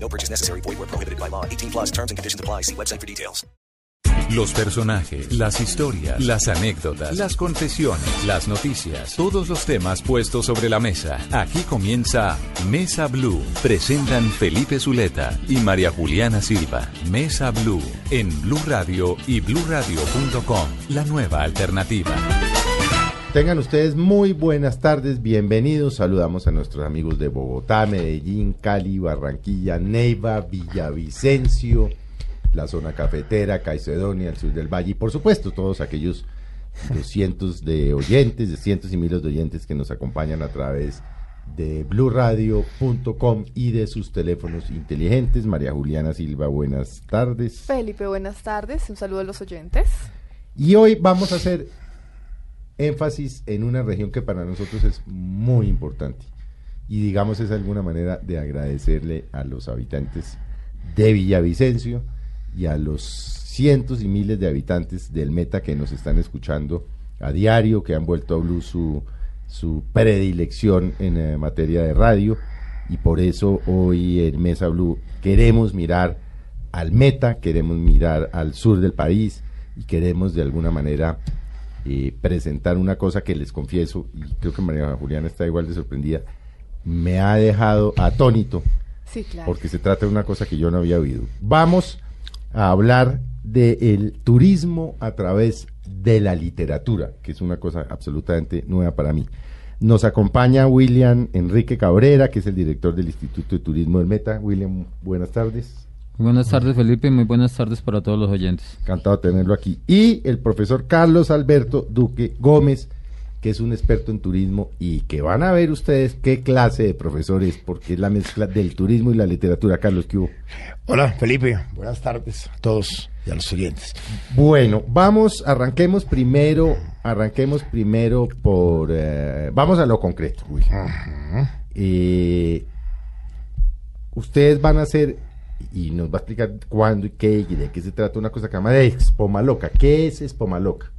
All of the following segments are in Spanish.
No purchase necessary. Void where prohibited by law. 18 plus terms and conditions apply. See website for details. Los personajes, las historias, las anécdotas, las confesiones, las noticias, todos los temas puestos sobre la mesa. Aquí comienza Mesa Blue. Presentan Felipe Zuleta y María Juliana Silva. Mesa Blue en Blue Radio y bluradio.com. La nueva alternativa. Tengan ustedes muy buenas tardes, bienvenidos. Saludamos a nuestros amigos de Bogotá, Medellín, Cali, Barranquilla, Neiva, Villavicencio, la zona cafetera, Caicedonia, el sur del Valle y por supuesto todos aquellos los cientos de oyentes, de cientos y miles de oyentes que nos acompañan a través de bluradio.com y de sus teléfonos inteligentes. María Juliana Silva, buenas tardes. Felipe, buenas tardes. Un saludo a los oyentes. Y hoy vamos a hacer énfasis en una región que para nosotros es muy importante. Y digamos es alguna manera de agradecerle a los habitantes de Villavicencio y a los cientos y miles de habitantes del Meta que nos están escuchando a diario, que han vuelto a Blue su, su predilección en eh, materia de radio. Y por eso hoy en Mesa Blue queremos mirar al Meta, queremos mirar al sur del país y queremos de alguna manera eh, presentar una cosa que les confieso, y creo que María Juliana está igual de sorprendida, me ha dejado atónito, Sí, claro. porque se trata de una cosa que yo no había oído. Vamos a hablar del turismo a través de la literatura, que es una cosa absolutamente nueva para mí. Nos acompaña William Enrique Cabrera, que es el director del Instituto de Turismo del Meta. William, buenas tardes. Buenas tardes, Felipe, y muy buenas tardes para todos los oyentes. Encantado de tenerlo aquí. Y el profesor Carlos Alberto Duque Gómez, que es un experto en turismo y que van a ver ustedes qué clase de profesores, porque es la mezcla del turismo y la literatura. Carlos, ¿qué hubo? Hola, Felipe. Buenas tardes a todos y a los oyentes. Bueno, vamos, arranquemos primero, arranquemos primero por, eh, vamos a lo concreto. Uy. Eh, ustedes van a hacer y nos va a explicar cuándo y qué y de qué se trata una cosa que se llama de Expo Maloca. ¿Qué es Expo Maloca?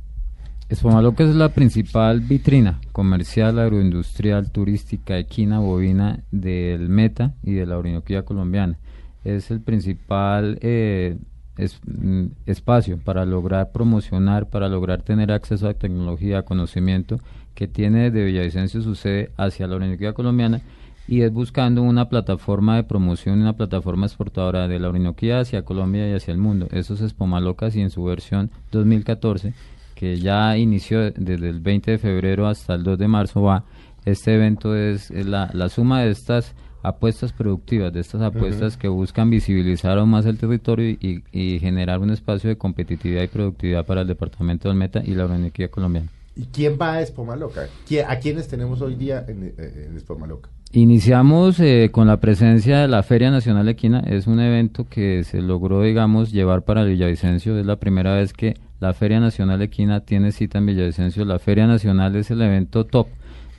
Espomaloca es la principal vitrina comercial, agroindustrial, turística, equina, bovina del Meta y de la Orinoquía colombiana. Es el principal eh, mm, espacio para lograr promocionar, para lograr tener acceso a tecnología, a conocimiento que tiene desde Villavicencio su sede hacia la Orinoquía colombiana y es buscando una plataforma de promoción, una plataforma exportadora de la Orinoquía hacia Colombia y hacia el mundo. Eso es Espomalocas y en su versión 2014, que ya inició desde el 20 de febrero hasta el 2 de marzo va. Este evento es, es la, la suma de estas apuestas productivas, de estas apuestas que buscan visibilizar aún más el territorio y, y generar un espacio de competitividad y productividad para el departamento del Meta y la Orinoquía colombiana. ¿Y quién va a Expo Maloca? ¿Qui- ¿A quiénes tenemos hoy día en, eh, en Expo Maloca? Iniciamos eh, con la presencia de la Feria Nacional Equina. Es un evento que se logró, digamos, llevar para Villavicencio. Es la primera vez que la Feria Nacional Equina tiene cita en Villavicencio. La Feria Nacional es el evento top,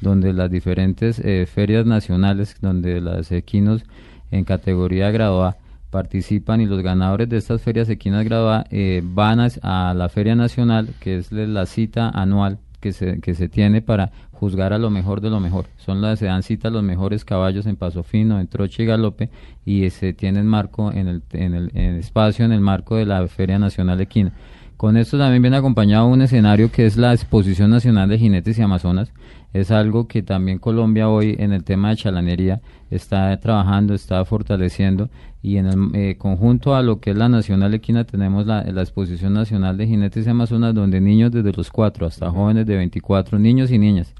donde las diferentes eh, ferias nacionales, donde las equinos en categoría grado participan y los ganadores de estas ferias equinas grado A eh, van a, a la Feria Nacional, que es la cita anual que se, que se tiene para juzgar a lo mejor de lo mejor. Son las se dan cita los mejores caballos en paso fino, en troche y galope y se tienen marco en el, en el en espacio en el marco de la Feria Nacional Equina. Con esto también viene acompañado un escenario que es la Exposición Nacional de Jinetes y Amazonas. Es algo que también Colombia hoy en el tema de chalanería está trabajando, está fortaleciendo y en el eh, conjunto a lo que es la Nacional Equina tenemos la, la Exposición Nacional de Jinetes y Amazonas donde niños desde los 4 hasta jóvenes de 24, niños y niñas,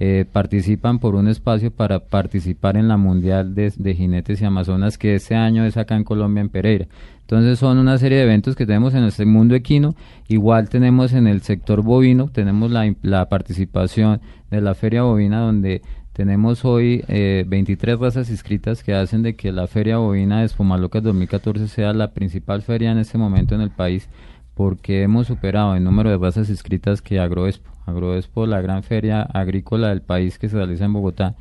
eh, participan por un espacio para participar en la Mundial de, de Jinetes y Amazonas que este año es acá en Colombia, en Pereira. Entonces son una serie de eventos que tenemos en el mundo equino, igual tenemos en el sector bovino, tenemos la, la participación de la feria bovina donde Tenemos hoy eh, 23 razas inscritas que hacen de que la Feria Bovina de Espumalocas 2014 sea la principal feria en este momento en el país porque hemos superado el número de razas inscritas que Agroexpo. Agroexpo, la gran feria agrícola del país que se realiza en Bogotá,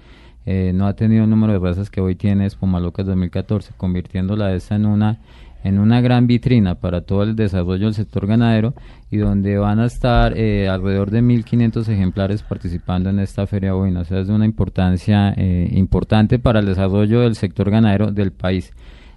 eh, no ha tenido el número de razas que hoy tiene Espumalocas 2014, convirtiéndola esta en una en una gran vitrina para todo el desarrollo del sector ganadero y donde van a estar eh, alrededor de 1.500 ejemplares participando en esta feria bovina. O sea, es de una importancia eh, importante para el desarrollo del sector ganadero del país.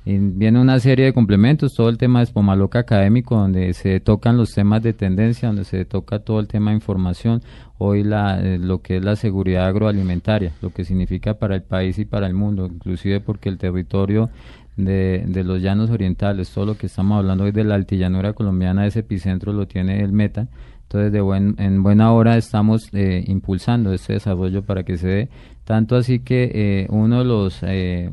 Y viene una serie de complementos, todo el tema de Espomaloca académico, donde se tocan los temas de tendencia, donde se toca todo el tema de información, hoy la, eh, lo que es la seguridad agroalimentaria, lo que significa para el país y para el mundo, inclusive porque el territorio de, de, los llanos orientales, todo lo que estamos hablando hoy de la altillanura colombiana, ese epicentro lo tiene el Meta. Entonces, de buen, en buena hora estamos eh, impulsando este desarrollo para que se dé. Tanto así que eh, uno de los, eh,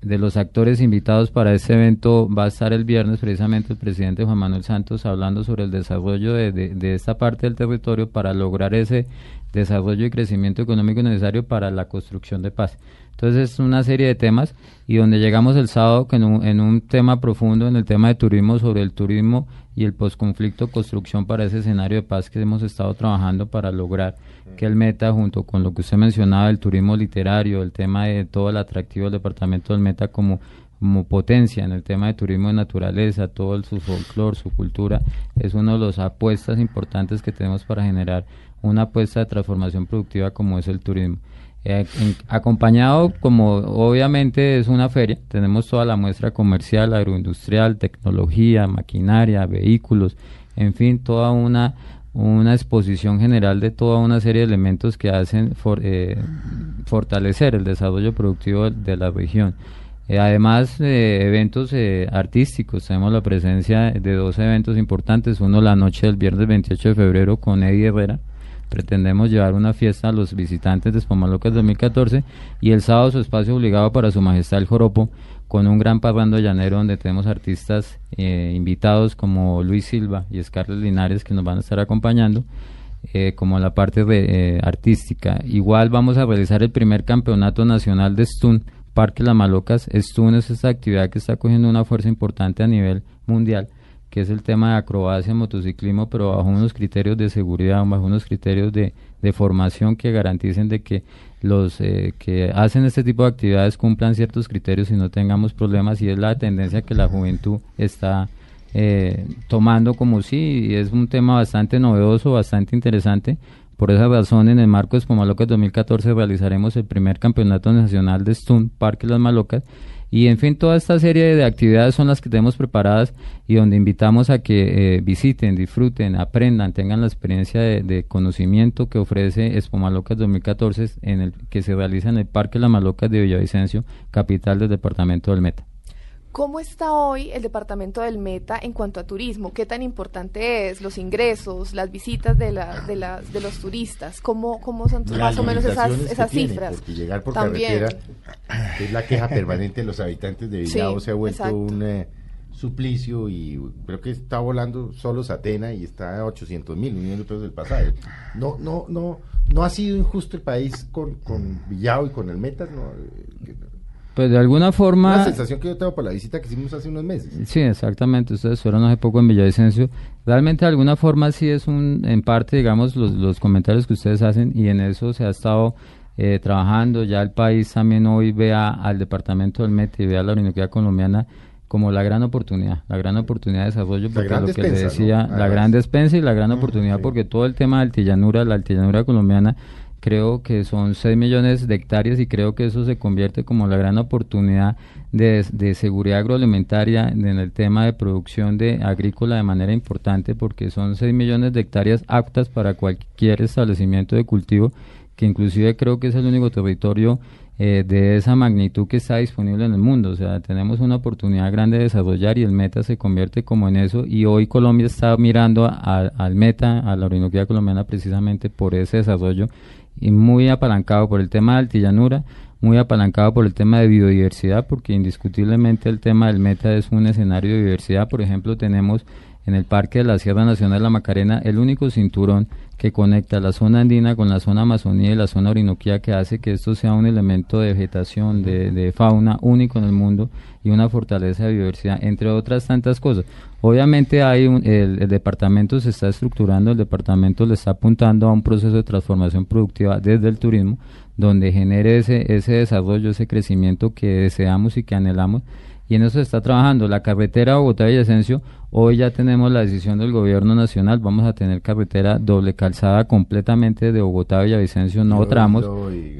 de los actores invitados para este evento va a estar el viernes, precisamente el presidente Juan Manuel Santos, hablando sobre el desarrollo de, de, de esta parte del territorio para lograr ese desarrollo y crecimiento económico necesario para la construcción de paz. Entonces es una serie de temas y donde llegamos el sábado en, un, en un, tema profundo, en el tema de turismo, sobre el turismo y el posconflicto, construcción para ese escenario de paz que hemos estado trabajando para lograr que el Meta, junto con lo que usted mencionaba, el turismo literario, el tema de todo el atractivo del departamento del Meta como como potencia en el tema de turismo de naturaleza, todo el, su folclore, su cultura, es una de las apuestas importantes que tenemos para generar una apuesta de transformación productiva como es el turismo. Eh, acompañado, como obviamente es una feria, tenemos toda la muestra comercial, agroindustrial, tecnología, maquinaria, vehículos, en fin, toda una, una exposición general de toda una serie de elementos que hacen for, eh, fortalecer el desarrollo productivo de la región. Eh, además de eventos eh, artísticos, tenemos la presencia de dos eventos importantes, uno la noche del viernes 28 de febrero con Eddie Herrera, pretendemos llevar una fiesta a los visitantes de Espomalocas 2014 y el sábado su espacio obligado para su majestad el Joropo con un gran parrando llanero donde tenemos artistas eh, invitados como Luis Silva y Scarlett Linares que nos van a estar acompañando eh, como la parte de, eh, artística. Igual vamos a realizar el primer campeonato nacional de Stun, Parque Las Malocas. Stun es esta actividad que está cogiendo una fuerza importante a nivel mundial que es el tema de acrobacia, motociclismo, pero bajo unos criterios de seguridad, bajo unos criterios de, de formación que garanticen de que los eh, que hacen este tipo de actividades cumplan ciertos criterios y no tengamos problemas y es la tendencia que la juventud está eh, tomando como sí y es un tema bastante novedoso, bastante interesante. Por esa razón, en el marco de Espumalocas 2014 realizaremos el primer campeonato nacional de Stunt Parque Las Malocas y en fin, toda esta serie de actividades son las que tenemos preparadas y donde invitamos a que eh, visiten, disfruten, aprendan, tengan la experiencia de, conocimiento que ofrece Expomalocas 2014 en el que se realiza en el Parque Las Malocas de Villavicencio, capital del departamento del Meta. ¿Cómo está hoy el departamento del Meta en cuanto a turismo? ¿Qué tan importante es los ingresos, las visitas de, la, de, la, de los turistas? ¿Cómo, cómo son Las más o menos esas, esas tiene, cifras? Porque llegar por También. carretera, es la queja permanente de los habitantes de Villavo, Sí, se ha vuelto exacto. un eh, suplicio y creo que está volando solo Satena y está a 800 mil, de pesos del pasaje. No, no, no, no ha sido injusto el país con, con Villavo y con el Metas, no, eh, Pues de alguna una forma... sensación que yo tengo por la visita que hicimos hace unos meses. Sí, exactamente. Ustedes fueron hace poco en Villavicencio. Realmente de alguna forma sí es un, en parte, digamos, los, los comentarios que ustedes hacen y en eso se ha estado eh, trabajando. Ya el país también hoy vea al departamento del MET y vea a la Universidad Colombiana como la gran oportunidad, la gran oportunidad de desarrollo, porque lo que le despensa, ¿no? decía, la gran despensa y la gran oportunidad, sí. porque todo el tema de altillanura, la altillanura colombiana, creo que son 6 millones de hectáreas y creo que eso se convierte como la gran oportunidad de, de seguridad agroalimentaria en el tema de producción de agrícola de manera importante porque son 6 millones de hectáreas aptas para cualquier establecimiento de cultivo que inclusive creo que es el único territorio eh, de esa magnitud que está disponible en el mundo. O sea, tenemos una oportunidad grande de desarrollar y el meta se convierte como en eso. Y hoy Colombia está mirando al meta, a la Orinoquía colombiana, precisamente por ese desarrollo y muy apalancado por el tema de altillanura, muy apalancado por el tema de biodiversidad, porque indiscutiblemente el tema del meta es un escenario de diversidad. Por ejemplo, tenemos en el Parque de la Sierra Nacional de la Macarena, el único cinturón que conecta la zona andina con la zona amazonía y la zona orinoquía que hace que esto sea un elemento de vegetación, de, fauna único en el mundo y una fortaleza de biodiversidad, entre otras tantas cosas. Obviamente hay un- el, departamento se está estructurando, el departamento le está apuntando a un proceso de transformación productiva desde el turismo, donde genere ese, ese desarrollo, ese crecimiento que deseamos y que anhelamos. Y en eso se está trabajando. La carretera Bogotá-Villavicencio, hoy ya tenemos la decisión del gobierno nacional, vamos a tener carretera doble calzada completamente de Bogotá a Villavicencio, no Dios tramos.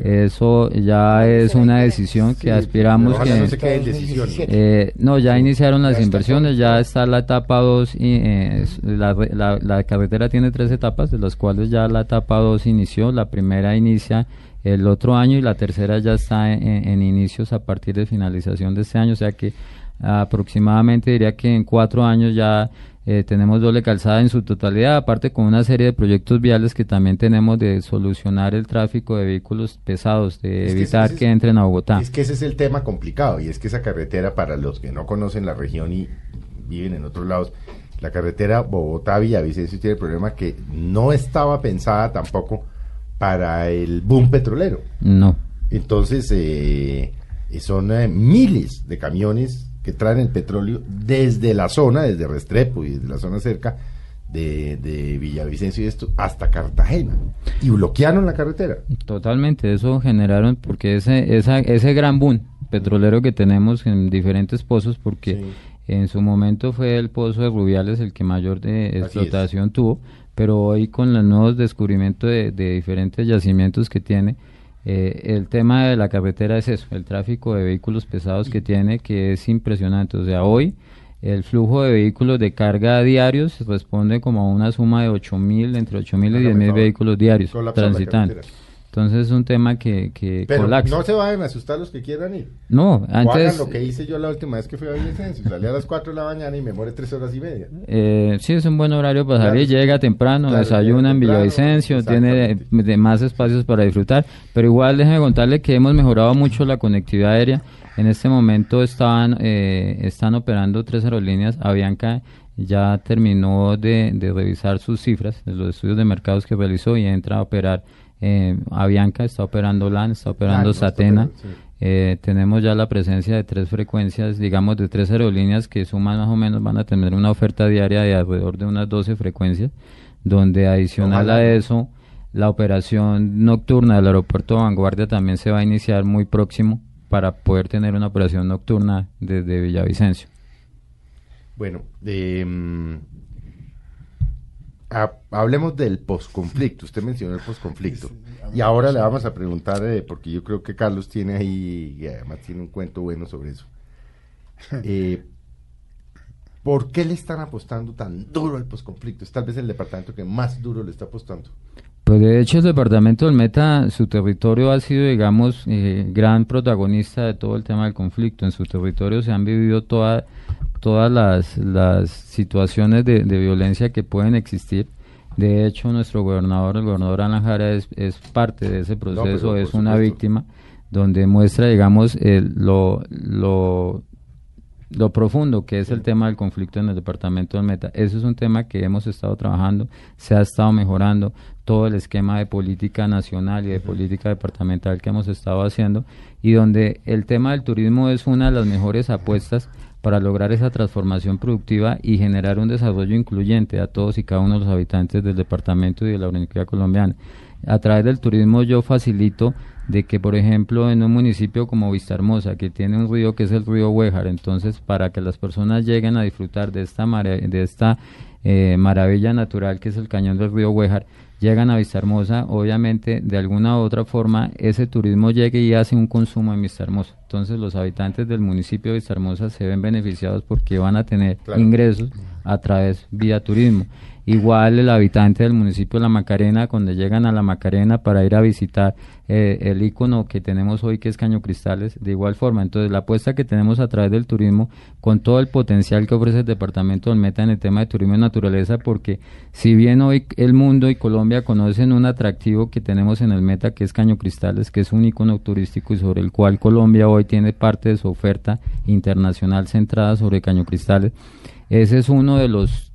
Eso ya es una decisión que Sí, aspiramos que... no se quede en decisión. Eh, no, ya iniciaron las Ya inversiones, ya está la etapa 2 y eh, la, re- la- la carretera tiene tres etapas, de las cuales ya la etapa 2 inició, la primera inicia el otro año y la tercera ya está en, en inicios a partir de finalización de este año, o sea que aproximadamente diría que en cuatro años ya eh, tenemos doble calzada en su totalidad, aparte con una serie de proyectos viales que también tenemos de solucionar el tráfico de vehículos pesados, de Es que evitar que, es- entren a Bogotá. Es que ese es el tema complicado y es que esa carretera, para los que no conocen la región y viven en otros lados, la carretera Bogotá-Villavicencio tiene el problema que no estaba pensada tampoco para el boom petrolero. No. Entonces, eh, son eh, miles de camiones que traen el petróleo desde la zona, desde Restrepo y desde la zona cerca de, de Villavicencio y esto, hasta Cartagena. Y bloquearon la carretera. Totalmente, eso generaron, porque ese, esa, ese gran boom petrolero que tenemos en diferentes pozos, porque Sí. en su momento fue el pozo de Rubiales el que mayor de explotación tuvo, pero hoy con los nuevos descubrimientos de, de diferentes yacimientos que tiene, eh, el tema de la carretera es eso, el tráfico de vehículos pesados que tiene, que es impresionante. O sea, hoy el flujo de vehículos de carga diarios responde como a una suma de 8 mil, entre 8 mil y Hágame 10 mil favor. vehículos diarios transitando. Entonces es un tema que, que Pero colapsa. no se vayan a asustar los que quieran ir. No, O hagan antes... lo que hice yo la última vez que fui a Villavicencio. Salí a las 4 de la mañana y me muere 3 horas y media. Eh, sí, es un buen horario para Claro, salir, llega temprano, Claro, desayuna en Villavicencio, tiene de más espacios para disfrutar, pero igual déjeme contarle que hemos mejorado mucho la conectividad aérea. En este momento estaban, eh, están operando tres aerolíneas. Avianca ya terminó de, de revisar sus cifras de los estudios de mercados que realizó y entra a operar eh, Avianca, está operando LAN, está operando Ah, no, está Satena. sí. Eh, tenemos ya la presencia de tres frecuencias, digamos de tres aerolíneas que suman más o menos, van a tener una oferta diaria de alrededor de unas 12 frecuencias, donde adicional Ojalá, a eso, la operación nocturna del aeropuerto de Vanguardia también se va a iniciar muy próximo para poder tener una operación nocturna desde Villavicencio. Bueno, eh, ha- hablemos del posconflicto. Usted mencionó el posconflicto. Y ahora le vamos a preguntar, eh, porque yo creo que Carlos tiene ahí, y además tiene un cuento bueno sobre eso. Eh, ¿Por qué le están apostando tan duro al posconflicto? Es tal vez el departamento que más duro le está apostando. Pues de hecho el departamento del Meta, su territorio ha sido, digamos, eh, gran protagonista de todo el tema del conflicto. En su territorio se han vivido toda- todas las, las situaciones de, de violencia que pueden existir. De hecho, nuestro gobernador, el gobernador Alan Jara, es, es parte de ese proceso, es una víctima, donde muestra, digamos, el- lo, lo, lo profundo que es el tema del conflicto en el departamento del Meta. Eso es un tema que hemos estado trabajando, se ha estado mejorando todo el esquema de política nacional y de política departamental que hemos estado haciendo y donde el tema del turismo es una de las mejores apuestas para lograr esa transformación productiva y generar un desarrollo incluyente a todos y cada uno de los habitantes del departamento y de la Universidad colombiana. A través del turismo yo facilito de que, por ejemplo, en un municipio como Vistahermosa, que tiene un río que es el río Huejar, entonces para que las personas lleguen a disfrutar de esta, de esta eh, maravilla natural que es el cañón del río Huejar, llegan a Vistahermosa, obviamente de alguna u otra forma ese turismo llegue y hace un consumo en Vistahermosa. Entonces los habitantes del municipio de Vistahermosa se ven beneficiados porque van a tener Claro. ingresos a través vía turismo. Igual el habitante del municipio de La Macarena, cuando llegan a La Macarena para ir a visitar eh, el icono que tenemos hoy, que es Caño Cristales, de igual forma. Entonces, la apuesta que tenemos a través del turismo, con todo el potencial que ofrece el departamento del Meta en el tema de turismo y naturaleza, porque si bien hoy el mundo y Colombia conocen un atractivo que tenemos en el Meta, que es Caño Cristales, que es un icono turístico y sobre el cual Colombia hoy tiene parte de su oferta internacional centrada sobre Caño Cristales, ese es uno de los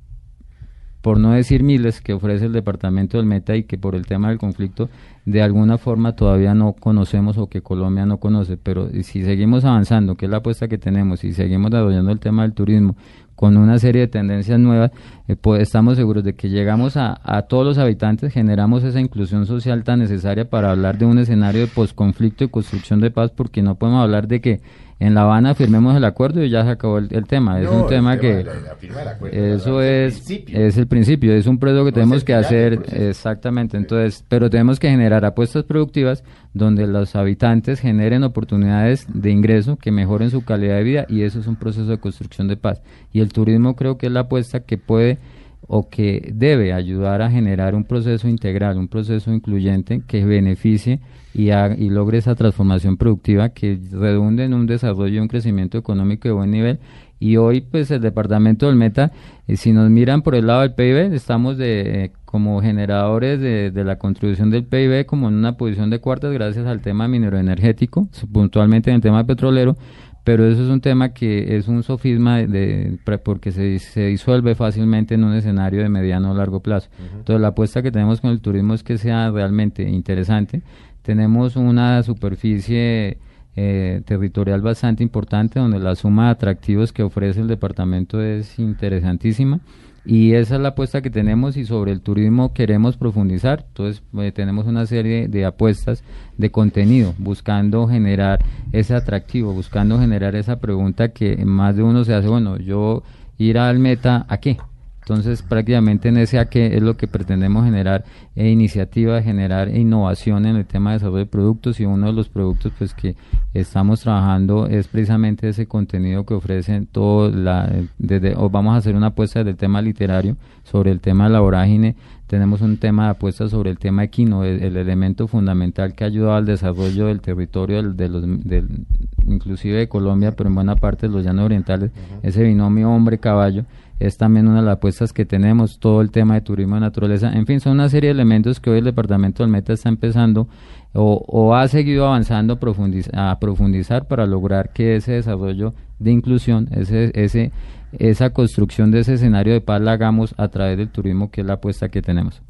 por no decir miles, que ofrece el departamento del Meta y que por el tema del conflicto de alguna forma todavía no conocemos o que Colombia no conoce. Pero si seguimos avanzando, que es la apuesta que tenemos, y seguimos desarrollando el tema del turismo con una serie de tendencias nuevas, eh, pues estamos seguros de que llegamos a, a todos los habitantes, generamos esa inclusión social tan necesaria para hablar de un escenario de posconflicto y construcción de paz, porque no podemos hablar de que en La Habana firmemos el acuerdo y ya se acabó el, el tema. Es No, un tema que de la- la firma del acuerdo, la eso es es el principio. es el principio, es un proceso que No tenemos que hacer exactamente. Entonces, pero tenemos que generar apuestas productivas donde los habitantes generen oportunidades de ingreso que mejoren su calidad de vida y eso es un proceso de construcción de paz. Y el turismo creo que es la apuesta que puede o que debe ayudar a generar un proceso integral, un proceso incluyente que beneficie y, logre esa transformación productiva que redunde en un desarrollo y un crecimiento económico de buen nivel. Y hoy, pues, el departamento del Meta, eh, si nos miran por el lado del PIB, estamos de, eh, como generadores de, de la contribución del PIB como en una posición de cuartas gracias al tema minero energético, puntualmente en el tema petrolero, pero eso es un tema que es un sofisma de, de- pre- porque se, se disuelve fácilmente en un escenario de mediano o largo plazo. Entonces la apuesta que tenemos con el turismo es que sea realmente interesante. Tenemos una superficie eh, territorial bastante importante donde la suma de atractivos que ofrece el departamento es interesantísima y esa es la apuesta que tenemos y sobre el turismo queremos profundizar. Entonces eh, tenemos una serie de apuestas de contenido buscando generar ese atractivo, buscando generar esa pregunta que más de uno se hace, bueno, yo ir al meta, ¿a qué? Entonces, prácticamente en ese a qué es lo que pretendemos generar e iniciativa, generar innovación en el tema de desarrollo de productos y uno de los productos pues que estamos trabajando es precisamente ese contenido que ofrecen todo la desde o vamos a hacer una apuesta del tema literario sobre el tema de la vorágine. Tenemos un tema de apuesta sobre el tema equino el, el elemento fundamental que ha ayudado al desarrollo del territorio del, de los del, inclusive de Colombia pero en buena parte de los llanos orientales. Ese binomio hombre caballo es también una de las apuestas que tenemos, todo el tema de turismo de naturaleza, en fin, son una serie de elementos que hoy el departamento del Meta está empezando o, o ha seguido avanzando profundiz- a profundizar para lograr que ese desarrollo de inclusión, ese, ese, esa construcción de ese escenario de paz la hagamos a través del turismo, que es la apuesta que tenemos.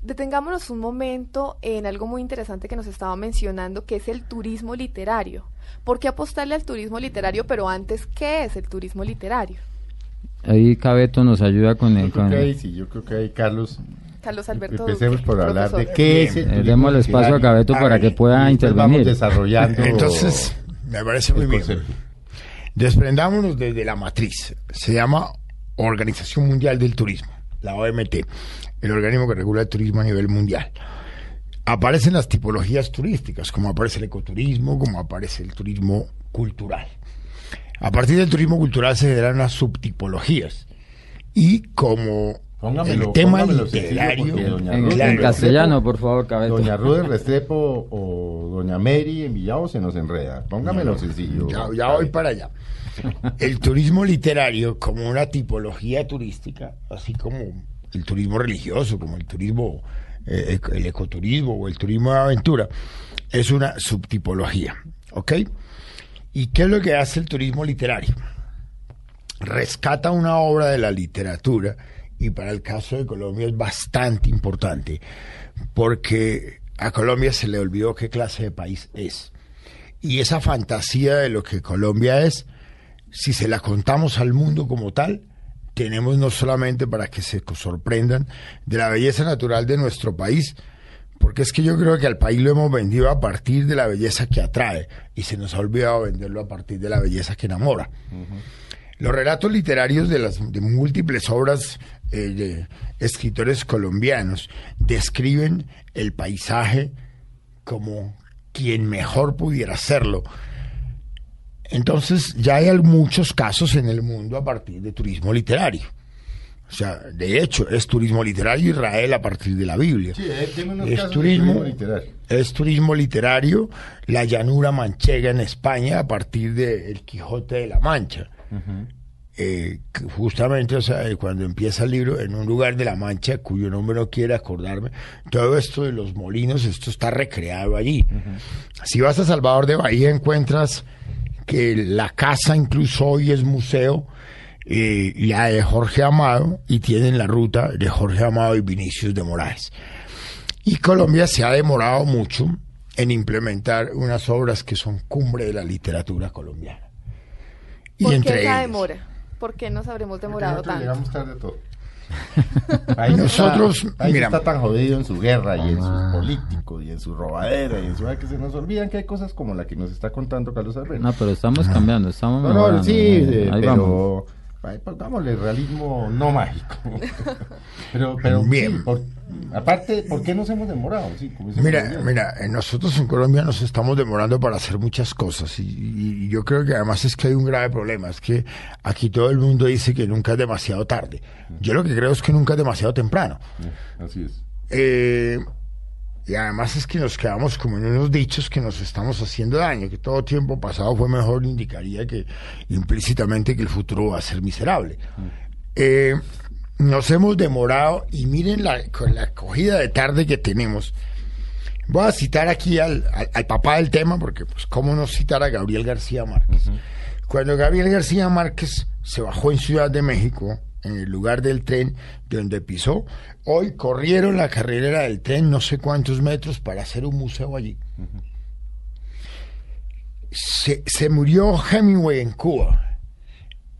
Detengámonos un momento en algo muy interesante que nos estaba mencionando, que es el turismo literario. ¿Por qué apostarle al turismo literario? Pero antes, ¿qué es el turismo literario? Ahí Cabeto nos ayuda con el... Yo creo con- que ahí sí, yo creo que ahí Carlos Carlos Alberto. empecemos Duque, por hablar de qué es el Eh, turismo démosle espacio a. Cabeto para ver, que pueda Y después vamos intervenir. desarrollando Entonces, me parece muy el bien. Desprendámonos desde la matriz. Se llama Organización Mundial del Turismo, la OMT, el organismo que regula el turismo a nivel mundial. Aparecen las tipologías turísticas, como aparece el ecoturismo, como aparece el turismo cultural. A partir del turismo cultural se generan unas subtipologías. Y como Póngamelo- el tema literario, En, Ruth claro, en Restrepo- castellano, por favor, Cabeto. Doña Ruth Restrepo o Doña Mary en Villavo se nos enreda. Póngamelo sencillo. Ya, ya voy para allá. El turismo literario como una tipología turística, así como el turismo religioso, como el turismo, eh, el ecoturismo o el turismo de aventura, es una subtipología. ¿Ok? ¿Y qué es lo que hace el turismo literario? Rescata una obra de la literatura y para el caso de Colombia es bastante importante porque a Colombia se le olvidó qué clase de país es. Y esa fantasía de lo que Colombia es, si se la contamos al mundo como tal, tenemos no solamente para que se sorprendan de la belleza natural de nuestro país, porque es que yo creo que al país lo hemos vendido a partir de la belleza que atrae y se nos ha olvidado venderlo a partir de la belleza que enamora. Los relatos literarios de las de múltiples obras eh, de escritores colombianos describen el paisaje como quien mejor pudiera hacerlo. Entonces ya hay muchos casos en el mundo a partir de turismo literario. O sea, de hecho, es turismo literario Israel a partir de la Biblia. Sí, eh, es de turismo, turismo literario. es turismo literario la llanura manchega en España a partir de El Quijote de la Mancha. Eh, justamente, o sea, eh, cuando empieza el libro, en un lugar de la Mancha, cuyo nombre no quiero acordarme, todo esto de los molinos, esto está recreado allí. Si vas a Salvador de Bahía, encuentras que la casa incluso hoy es museo, eh, la de Jorge Amado y tienen la ruta de Jorge Amado y Vinicius de Moraes. Y Colombia se ha demorado mucho en implementar unas obras que son cumbre de la literatura colombiana. Y ¿Por entre qué esa ellas- demora? ¿Por qué nos habremos demorado Nosotros tanto? llegamos tarde todo. País Nosotros, está, mira. está tan jodido en su guerra y en sus políticos y en su robadera y en su que se nos olvidan que hay cosas como la que nos está contando Carlos Alberto. No, pero estamos cambiando, estamos No, no, mejorando. sí, eh, Ahí pero vamos. Pongámosle realismo no mágico. pero, pero Bien. sí, por- aparte, ¿por qué nos hemos demorado? Sí, como dice Mira, mira, eh, nosotros en Colombia nos estamos demorando para hacer muchas cosas y, y- y yo creo que además es que hay un grave problema, es que aquí todo el mundo dice que nunca es demasiado tarde. Yo lo que creo es que nunca es demasiado temprano. Así es. Eh, y además es que nos quedamos como en unos dichos que nos estamos haciendo daño, que todo tiempo pasado fue mejor, indicaría que implícitamente que el futuro va a ser miserable. Eh, nos hemos demorado y miren la, con la acogida de tarde que tenemos. Voy a citar aquí al, al- al papá del tema, porque pues cómo no citar a Gabriel García Márquez. Cuando Gabriel García Márquez se bajó en Ciudad de México, en el lugar del tren de donde pisó, hoy corrieron la carrera del tren no sé cuántos metros para hacer un museo allí. Se, se murió Hemingway en Cuba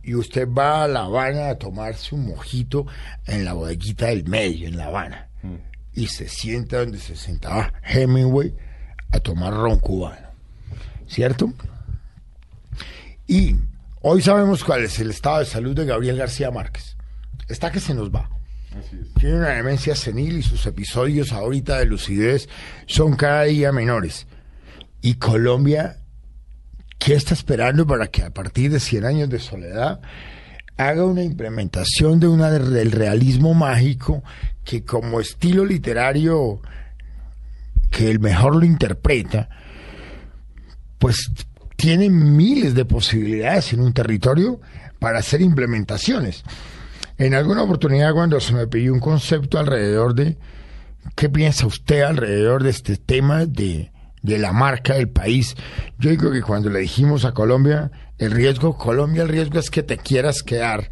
y usted va a La Habana a tomarse un mojito en la bodeguita del medio, en La Habana, y se sienta donde se sentaba Hemingway a tomar ron cubano, ¿cierto? Y hoy sabemos cuál es el estado de salud de Gabriel García Márquez. Está que se nos va. Así es. Tiene una demencia senil y sus episodios ahorita de lucidez son cada día menores. Y Colombia, ¿qué está esperando para que a partir de 100 años de soledad haga una implementación de una del realismo mágico que como estilo literario que el mejor lo interpreta, pues tiene miles de posibilidades en un territorio para hacer implementaciones. En alguna oportunidad cuando se me pidió un concepto alrededor de qué piensa usted alrededor de este tema de, de la marca del país, yo digo que cuando le dijimos a Colombia, el riesgo, Colombia, el riesgo es que te quieras quedar.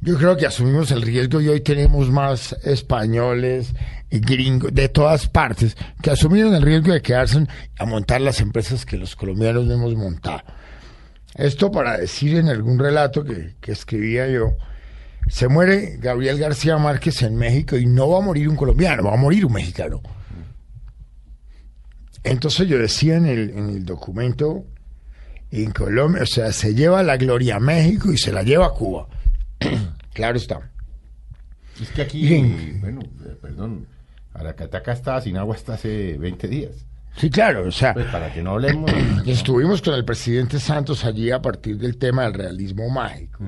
Yo creo que asumimos el riesgo y hoy tenemos más españoles y gringos de todas partes que asumieron el riesgo de quedarse a montar las empresas que los colombianos no hemos montado. Esto para decir en algún relato que, que escribía yo, se muere Gabriel García Márquez en México y no va a morir un colombiano, va a morir un mexicano. Entonces yo decía en el, en el documento, en Colombia, o sea, se lleva la gloria a México y se la lleva a Cuba. claro está. Es que aquí, Bien. bueno, eh, perdón, Aracataca estaba sin agua hasta hace 20 días. Sí, claro, o sea, Pues para que no hablemos. estuvimos con el presidente Santos allí a partir del tema del realismo mágico.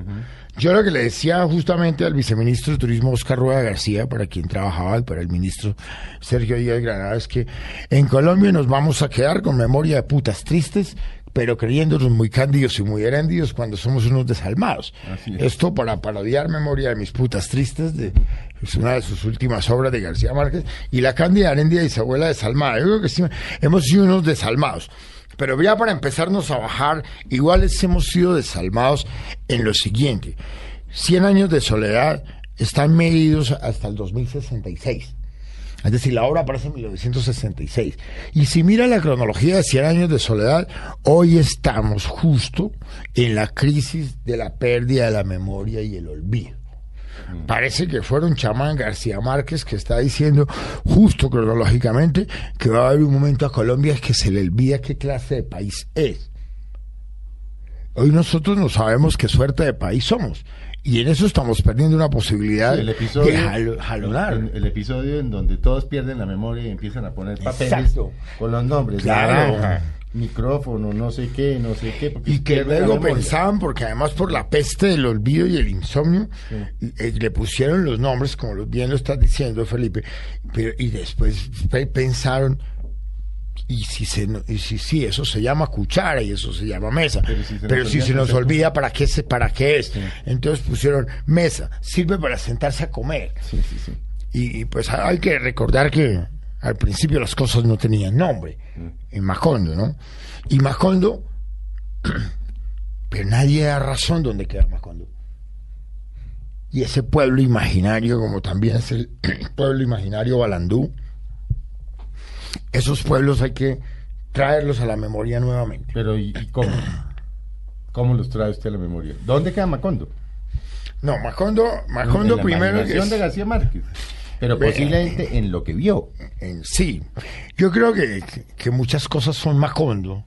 Yo lo que le decía justamente al viceministro de Turismo Oscar Rueda García, para quien trabajaba, y para el ministro Sergio Díaz Granada, es que en Colombia nos vamos a quedar con memoria de putas tristes, pero creyéndonos muy cándidos y muy heréndidos cuando somos unos desalmados. Es. Esto para parodiar memoria de mis putas tristes, de, es una de sus últimas obras de García Márquez, y la Cándida Arendia y su abuela desalmada. Yo creo que sí, hemos sido unos desalmados. Pero ya para empezarnos a bajar, iguales hemos sido desalmados en lo siguiente. 100 años de soledad están medidos hasta el 2066. Es decir, la obra aparece en 1966. Y si mira la cronología de 100 años de soledad, hoy estamos justo en la crisis de la pérdida de la memoria y el olvido. Parece que fueron chamán García Márquez que está diciendo justo cronológicamente que va a haber un momento a Colombia que se le olvida qué clase de país es. Hoy nosotros no sabemos qué suerte de país somos. Y en eso estamos perdiendo una posibilidad Sí, el episodio, de jalo- jalonar. el episodio en donde todos pierden la memoria y empiezan a poner papeles Exacto. con los nombres. Claro. Micrófono, no sé qué, no sé qué. porque Y que luego pensaban, porque además por la peste del olvido y el insomnio, eh, le pusieron los nombres, como bien lo estás diciendo, Felipe, pero, y después pe- pensaron, y si, se, y si, sí, eso se llama cuchara y eso se llama mesa, Pero pero si si se se, nos olvida, ¿para qué, se, ¿para qué es? Sí. Entonces pusieron mesa, sirve para sentarse a comer. Sí, sí, sí. Y, y, pues hay que recordar que al principio las cosas no tenían nombre. En Macondo, ¿no? Y Macondo, pero nadie da razón dónde queda Macondo. y ese pueblo imaginario, como también es el pueblo imaginario Balandú, esos pueblos hay que traerlos a la memoria nuevamente. Pero ¿y, y cómo? ¿Cómo los trae usted a la memoria? ¿Dónde queda Macondo? No, Macondo, Macondo en la primero es- de García Márquez. Pero posiblemente en lo que vio. en sí. Yo creo que, que muchas cosas son Macondo.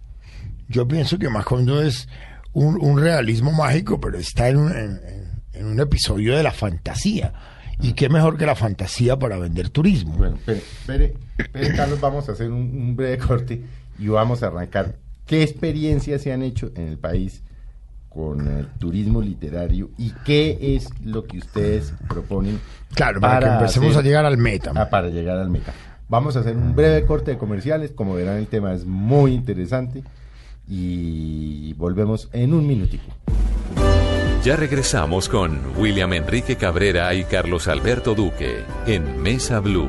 Yo pienso que Macondo es un, un realismo mágico, pero está en un, en- en- en un episodio de la fantasía. Y qué mejor que la fantasía para vender turismo. Bueno, espere, espere, Carlos, vamos a hacer un, un breve corte y vamos a arrancar. ¿Qué experiencias se han hecho en el país con el turismo literario y qué es lo que ustedes proponen Claro, para, que empecemos hacer- a llegar al meta. Ah, para llegar al meta. Vamos a hacer un breve corte de comerciales. Como verán, el tema es muy interesante y volvemos en un minutico. Ya regresamos con William Enrique Cabrera y Carlos Alberto Duque en Mesa Blue.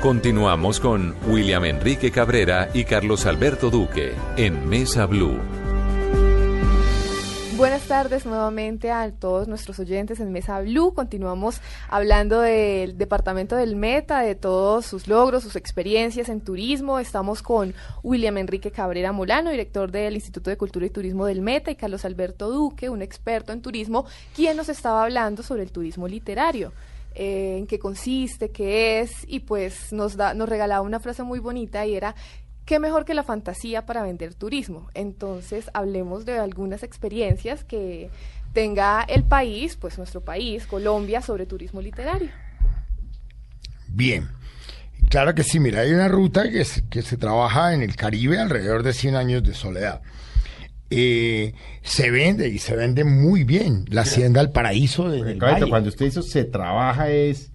Continuamos con William Enrique Cabrera y Carlos Alberto Duque en Mesa Blue. Buenas tardes nuevamente a todos nuestros oyentes en Mesa Blue. Continuamos hablando del departamento del Meta, de todos sus logros, sus experiencias en turismo. Estamos con William Enrique Cabrera Molano, director del Instituto de Cultura y Turismo del Meta, y Carlos Alberto Duque, un experto en turismo, quien nos estaba hablando sobre el turismo literario. eh, en qué consiste, qué es, y pues nos, da, nos regalaba una frase muy bonita y era qué mejor que la fantasía para vender turismo. Entonces, hablemos de algunas experiencias que tenga el país, pues nuestro país, Colombia, sobre turismo literario. Bien. Claro que sí, mira, hay una ruta que se, que se trabaja en el Caribe alrededor de 100 años de soledad. Eh, se vende y se vende muy bien la Hacienda al Paraíso de cuando usted hizo se trabaja es,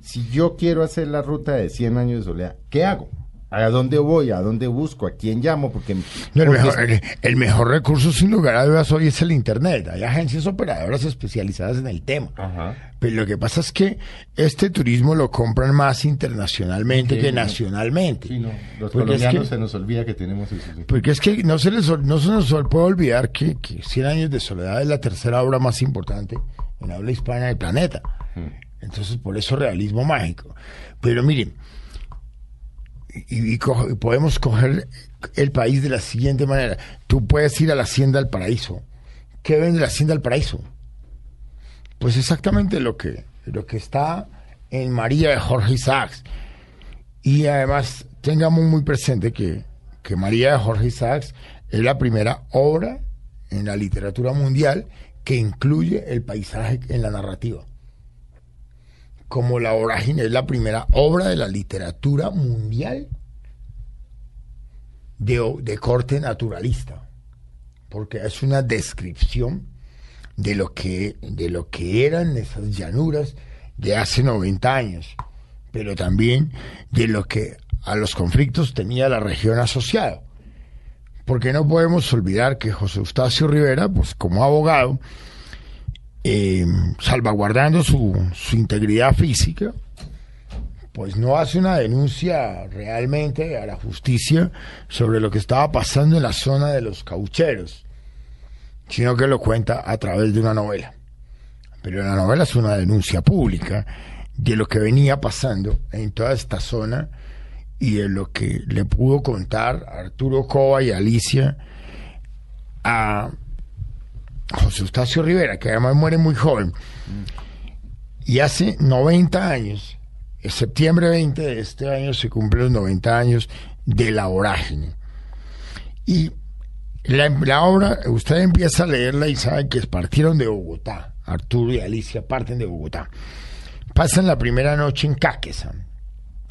si yo quiero hacer la ruta de 100 años de soledad, ¿qué hago? ¿A dónde voy? ¿A dónde busco? ¿A quién llamo? Porque, No, el, mejor, es- el- el mejor recurso sin lugar a dudas hoy es el Internet. Hay agencias operadoras especializadas en el tema. Ajá. Pero lo que pasa es que este turismo lo compran más internacionalmente Sí, que no. nacionalmente. Sí, no, los Porque es colombianos que- se nos olvida que tenemos eso. sí. Porque es que no se, les, no se nos puede olvidar que, que 100 años de soledad es la tercera obra más importante en habla hispana del planeta. Entonces, por eso realismo mágico. Pero miren, y, podemos coger el país de la siguiente manera. Tú puedes ir a la Hacienda del Paraíso. ¿Qué vende la Hacienda del Paraíso? Pues exactamente lo que, lo que está en María de Jorge Isaacs. Y además tengamos muy presente que, que María de Jorge Isaacs es la primera obra en la literatura mundial que incluye el paisaje en la narrativa. Como la vorágine es la primera obra de la literatura mundial de, de corte naturalista, porque es una descripción de lo que, de lo que eran esas llanuras de hace 90 años, pero también de lo que a los conflictos tenía la región asociada. Porque no podemos olvidar que José Eustacio Rivera, pues como abogado, eh, salvaguardando su, su integridad física, pues no hace una denuncia realmente a la justicia sobre lo que estaba pasando en la zona de los caucheros, sino que lo cuenta a través de una novela. Pero la novela es una denuncia pública de lo que venía pasando en toda esta zona y de lo que le pudo contar Arturo Cova y Alicia a José Eustacio Rivera, que además muere muy joven. Y hace 90 años, en septiembre 20 de este año, se cumplen los 90 años de la vorágine. Y la, obra, usted empieza a leerla y sabe que partieron de Bogotá. Arturo y Alicia parten de Bogotá. Pasan la primera noche en Caquesa.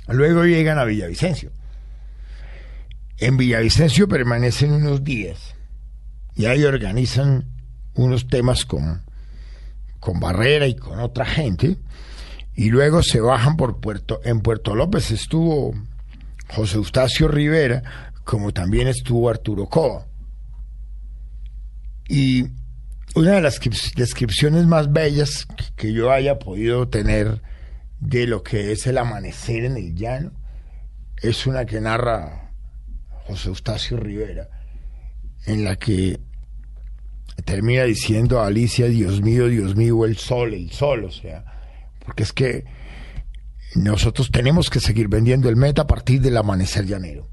Luego llegan a Villavicencio. En Villavicencio permanecen unos días y ahí organizan unos temas con, con Barrera y con otra gente y luego se bajan por Puerto en Puerto López estuvo José Eustacio Rivera como también estuvo Arturo Cova y una de las descrip- descripciones más bellas que yo haya podido tener de lo que es el amanecer en el llano es una que narra José Eustacio Rivera en la que termina diciendo a Alicia, Dios mío, Dios mío, el sol, el sol, o sea, porque es que nosotros tenemos que seguir vendiendo el meta a partir del amanecer llanero.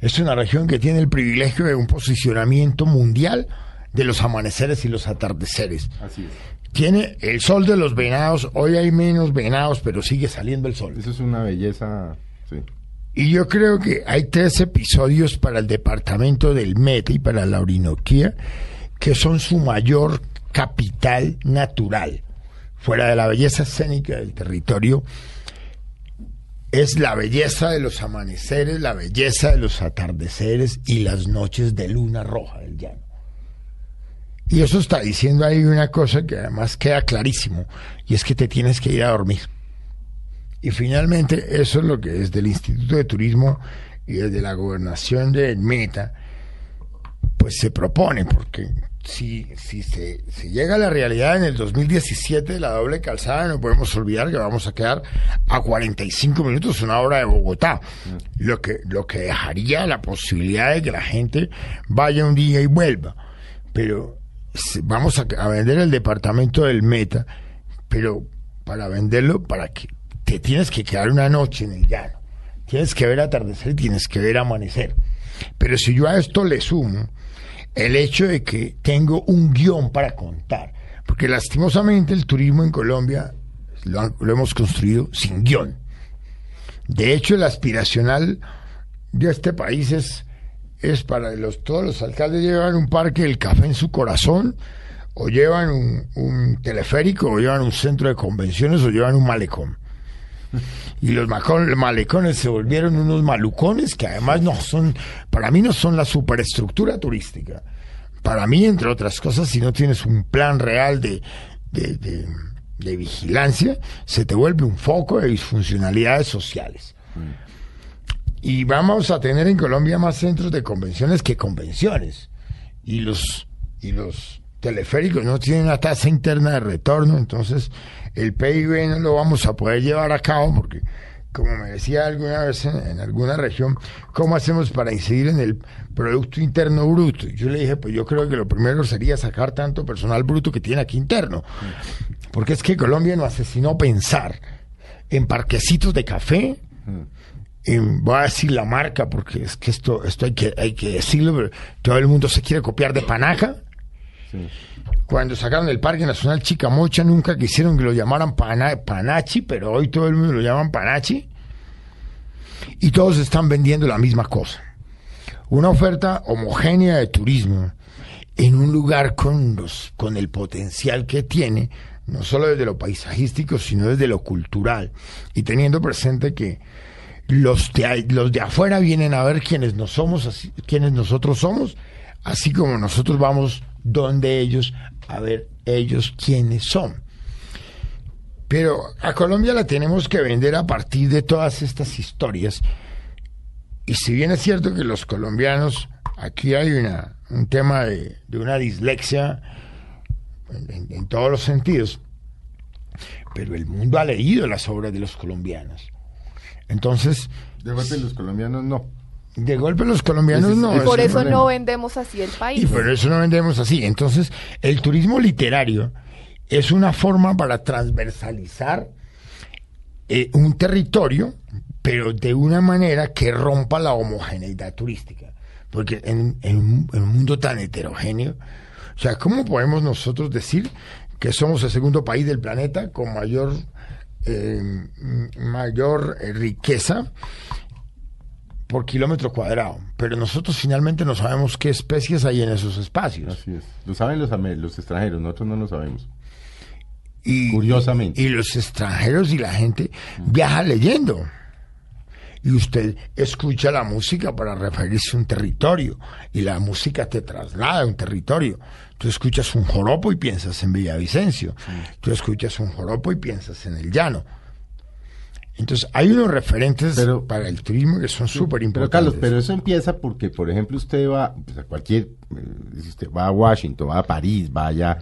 Es una región que tiene el privilegio de un posicionamiento mundial de los amaneceres y los atardeceres. Así es. Tiene el sol de los venados, hoy hay menos venados, pero sigue saliendo el sol. Eso es una belleza. Sí. Y yo creo que hay tres episodios para el departamento del Meta y para la Orinoquía que son su mayor capital natural. Fuera de la belleza escénica del territorio, es la belleza de los amaneceres, la belleza de los atardeceres y las noches de luna roja del llano. Y eso está diciendo ahí una cosa que además queda clarísimo, y es que te tienes que ir a dormir. Y finalmente, eso es lo que desde el Instituto de Turismo y desde la gobernación de Meta, pues se propone, porque si, si se, llega a la realidad en el 2017 de la doble calzada, no podemos olvidar que vamos a quedar a 45 minutos, una hora de Bogotá, lo que, lo que dejaría la posibilidad de que la gente vaya un día y vuelva. Pero vamos a, a vender el departamento del Meta, pero para venderlo, para que tienes que quedar una noche en el llano. Tienes que ver atardecer y tienes que ver amanecer. Pero si yo a esto le sumo el hecho de que tengo un guion para contar, porque lastimosamente el turismo en Colombia lo, hemos construido sin guion. De hecho, el aspiracional de este país es, es para los, todos los alcaldes llevan un parque del café en su corazón, o llevan un teleférico, o llevan un centro de convenciones, o llevan un malecón. Y los malecones se volvieron unos malucones que además no son, para mí no son la superestructura turística. Para mí, entre otras cosas, si no tienes un plan real de- de vigilancia, se te vuelve un foco de disfuncionalidades sociales. Y vamos a tener en Colombia más centros de convenciones que convenciones. Y los, y los teleféricos no tienen una tasa interna de retorno, entonces el PIB no lo vamos a poder llevar a cabo porque, como me decía alguna vez en, alguna región, ¿cómo hacemos para incidir en el Producto Interno Bruto? Y yo le dije, pues yo creo que lo primero sería sacar tanto personal bruto que tiene aquí interno. Porque es que Colombia no asesinó pensar en parquecitos de café, en- voy a decir la marca porque es que esto, esto hay que, hay que decirlo, pero todo el mundo se quiere copiar de Panaca. Cuando sacaron el Parque Nacional Chicamocha nunca quisieron que lo llamaran Pana- Panachi, pero hoy todo el mundo lo llaman Panachi. Y todos están vendiendo la misma cosa. Una oferta homogénea de turismo en un lugar con, los, con el potencial que tiene, no solo desde lo paisajístico, sino desde lo cultural. Y teniendo presente que los de, los de afuera vienen a ver quiénes, no somos, así, quiénes nosotros somos, así como nosotros vamos donde ellos a ver ellos quiénes son. Pero a Colombia la tenemos que vender a partir de todas estas historias. Y si bien es cierto que los colombianos, aquí hay una, un tema de, de una dislexia en, todos los sentidos, pero el mundo ha leído las obras de los colombianos. Entonces, De los colombianos no. De golpe los colombianos es- no. es Por eso no vendemos así el país. Y por eso no vendemos así. Entonces, el turismo literario es una forma para transversalizar eh, un territorio, pero de una manera que rompa la homogeneidad turística. Porque en, en un- en un mundo tan heterogéneo, o sea, ¿cómo podemos nosotros decir que somos el segundo país del planeta con mayor, eh, mayor eh, riqueza por kilómetro cuadrado? Pero nosotros finalmente no sabemos qué especies hay en esos espacios. Así es. Lo saben los, extranjeros, nosotros no lo sabemos. Y, Curiosamente. Y los extranjeros y la gente viaja leyendo. Y usted escucha la música para referirse a un territorio. Y la música te traslada a un territorio. Tú escuchas un joropo y piensas en Villavicencio. Tú escuchas un joropo y piensas en el llano. Entonces, hay unos referentes Pero- para el turismo que son súper Pero importantes. Carlos, pero eso empieza porque, por ejemplo, usted va pues, a cualquier, eh, usted va a Washington, va a París, vaya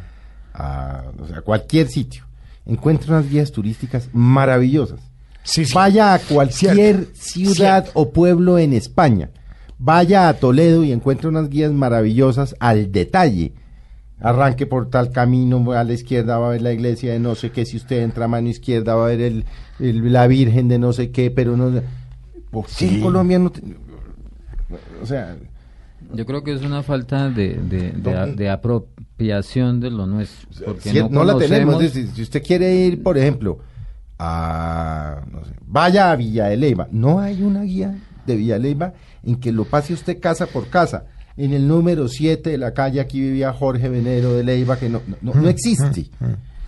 a, o sea, a cualquier sitio, encuentra unas guías turísticas maravillosas. Sí, sí. Vaya a cualquier Cierto, ciudad cierto. o pueblo en España. vaya a Toledo y encuentre unas guías maravillosas al detalle. Arranque por tal camino, a la izquierda va a ver la iglesia de no sé qué, si usted entra a mano izquierda va a ver el, el- la Virgen de no sé qué, pero no... ¿Por qué en Colombia no... te- o sea, Yo creo que es una falta de, de, de, a- de apropiación de lo nuestro. Porque si- no, no, la tenemos. si usted quiere ir, por ejemplo, a... no sé, vaya a Villa de Leyva. No hay una guía de Villa de Leyva en que lo pase usted casa por casa. En el número 7 de la calle aquí vivía Jorge Venero de Leyva, que no, no, no- no existe.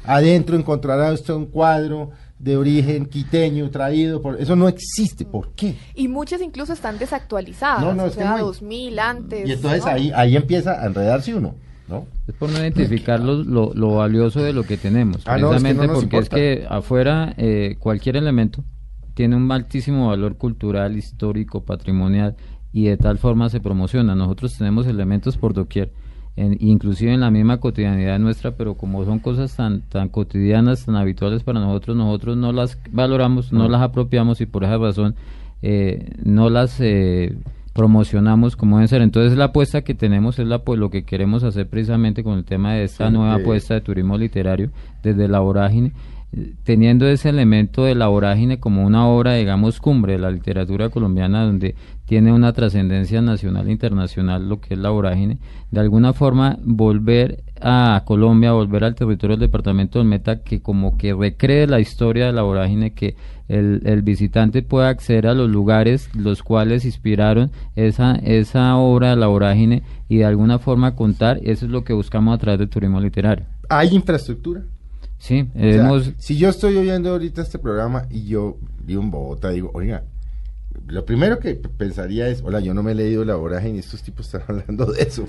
Adentro encontrará usted un cuadro de origen quiteño traído por... Eso no existe. ¿Por qué? Y muchas incluso están desactualizadas. No, no, o es que sea, no hay- 2000 antes. Y entonces ¿no? ahí, ahí empieza a enredarse uno, ¿no? Es por no identificar lo, lo, lo valioso de lo que tenemos. Ah, no, es que no precisamente porque importa. es que afuera eh, cualquier elemento tiene un altísimo valor cultural, histórico, patrimonial y de tal forma se promociona. Nosotros tenemos elementos por doquier, en- inclusive en la misma cotidianidad nuestra, pero como son cosas tan tan cotidianas, tan habituales para nosotros, nosotros no las valoramos, no las apropiamos y por esa razón eh, no las eh, promocionamos como deben ser. Entonces la apuesta que tenemos es la pues lo que queremos hacer precisamente con el tema de esta Sí, nueva eh. apuesta de turismo literario desde la vorágine, teniendo ese elemento de la vorágine como una obra, digamos, cumbre de la literatura colombiana donde tiene una trascendencia nacional e internacional lo que es la vorágine, de alguna forma volver a Colombia, volver al territorio del departamento del Meta, que como que recree la historia de la vorágine, que el, el visitante pueda acceder a los lugares los cuales inspiraron esa, esa obra de la vorágine y de alguna forma contar, eso es lo que buscamos a través del turismo literario. ¿Hay infraestructura? Sí, O sea, hemos... si yo estoy oyendo ahorita este programa y yo vivo en Bogotá, digo, oiga, lo primero que pensaría es, hola, yo no me he leído la vorágine y estos tipos están hablando de eso.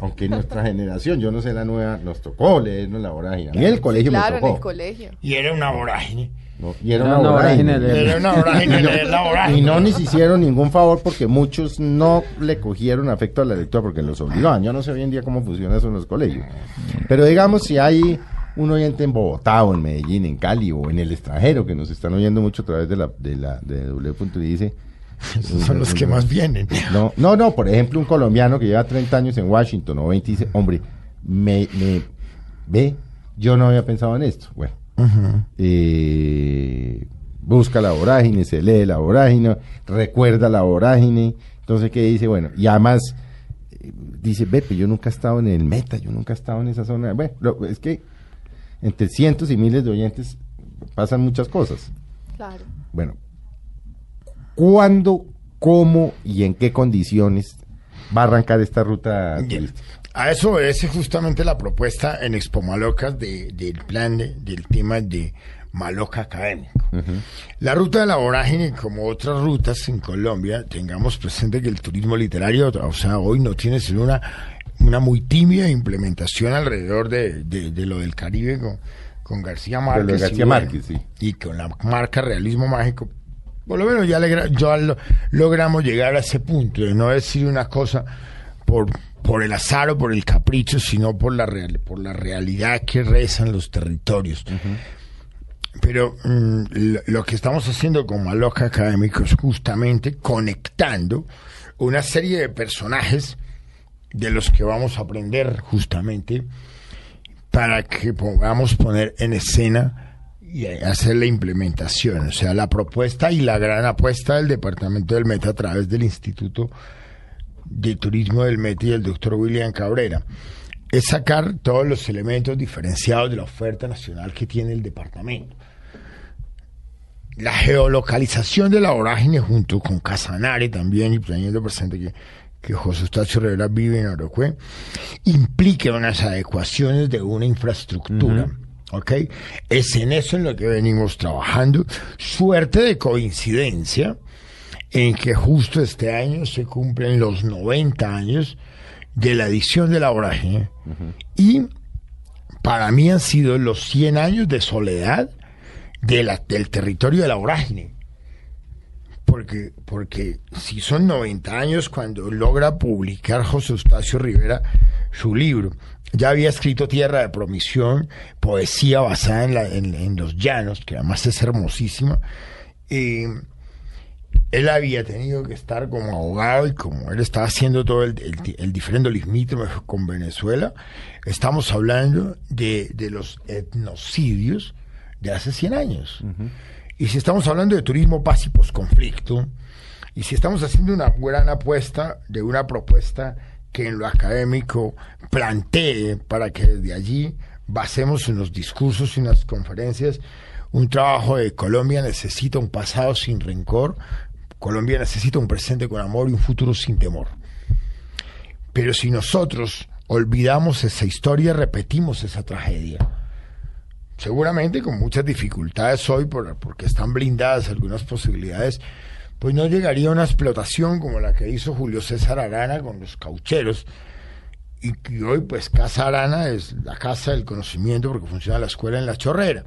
Aunque en nuestra generación, yo no sé la nueva, nos tocó leernos la vorágine. A mí en el colegio Claro, me en el tocó. colegio. Y era una vorágine. ¿no? Y era, Era una una vorágine. de- Era una vorágine leer la vorágine. Y no nos hicieron ningún favor porque muchos no le cogieron afecto a la lectura porque los obligaban. Yo no sé hoy en día cómo funciona eso en los colegios. Pero digamos, si hay un oyente en Bogotá o en Medellín, en Cali o en el extranjero que nos están oyendo mucho a través de la de la de W. y dice Esos son los que más vienen. no, no, no, por ejemplo, un colombiano que lleva 30 años en Washington o 20 dice, hombre, me, me ve, yo no había pensado en esto. Bueno, eh, busca la vorágine, se lee la vorágine, recuerda la vorágine, entonces, ¿qué dice? Bueno, y además eh, dice, ve, pero yo nunca he estado en el meta, yo nunca he estado en esa zona. Bueno, lo- es que entre cientos y miles de oyentes pasan muchas cosas. Claro. Bueno, ¿cuándo, cómo y en qué condiciones va a arrancar esta ruta turística? A eso obedece justamente la propuesta en Expo Malocas de- del plan de- del tema de Maloca Académico. La ruta de la vorágine, como otras rutas en Colombia, tengamos presente que el turismo literario, o sea, hoy no tiene sino una, una muy tímida implementación alrededor de, de- de lo del Caribe con, con García Márquez. y bueno, Márquez, sí. Y con la marca Realismo Mágico. Por lo menos ya, legra- ya lo- logramos llegar a ese punto de no decir una cosa por, por el azar o por el capricho, sino por la, real, por la realidad que rezan los territorios. Pero mm, lo, que estamos haciendo con Maloca Académico es justamente conectando una serie de personajes de los que vamos a aprender justamente para que podamos poner en escena y hacer la implementación, o sea, la propuesta y la gran apuesta del Departamento del Meta a través del Instituto de Turismo del Meta y el doctor William Cabrera, es sacar todos los elementos diferenciados de la oferta nacional que tiene el departamento. La geolocalización de la vorágine junto con Casanare también, y teniendo presente que, que José Eustacio Rivera vive en Orocue, implica unas adecuaciones de una infraestructura. ¿Ok? Es en eso en lo que venimos trabajando. Suerte de coincidencia en que justo este año se cumplen los 90 años de la edición de la vorágine. Y para mí han sido los 100 años de soledad de la- del territorio de la vorágine. Porque, porque si son 90 años cuando logra publicar José Eustacio Rivera su libro, ya había escrito Tierra de Promisión, poesía basada en, la- en- en los llanos, que además es hermosísima, eh, él había tenido que estar como abogado y como él estaba haciendo todo el, el, el diferendo limítrofe con Venezuela, estamos hablando de, de los etnocidios de hace 100 años. Y si estamos hablando de turismo, paz y posconflicto, y si estamos haciendo una gran apuesta de una propuesta que en lo académico plantee para que desde allí basemos en los discursos y en las conferencias un trabajo de Colombia necesita un pasado sin rencor, Colombia necesita un presente con amor y un futuro sin temor. Pero si nosotros olvidamos esa historia, repetimos esa tragedia. Seguramente con muchas dificultades hoy, por, porque están blindadas algunas posibilidades, pues no llegaría a una explotación como la que hizo Julio César Arana con los caucheros, y hoy pues Casa Arana es la casa del conocimiento porque funciona la escuela en la chorrera.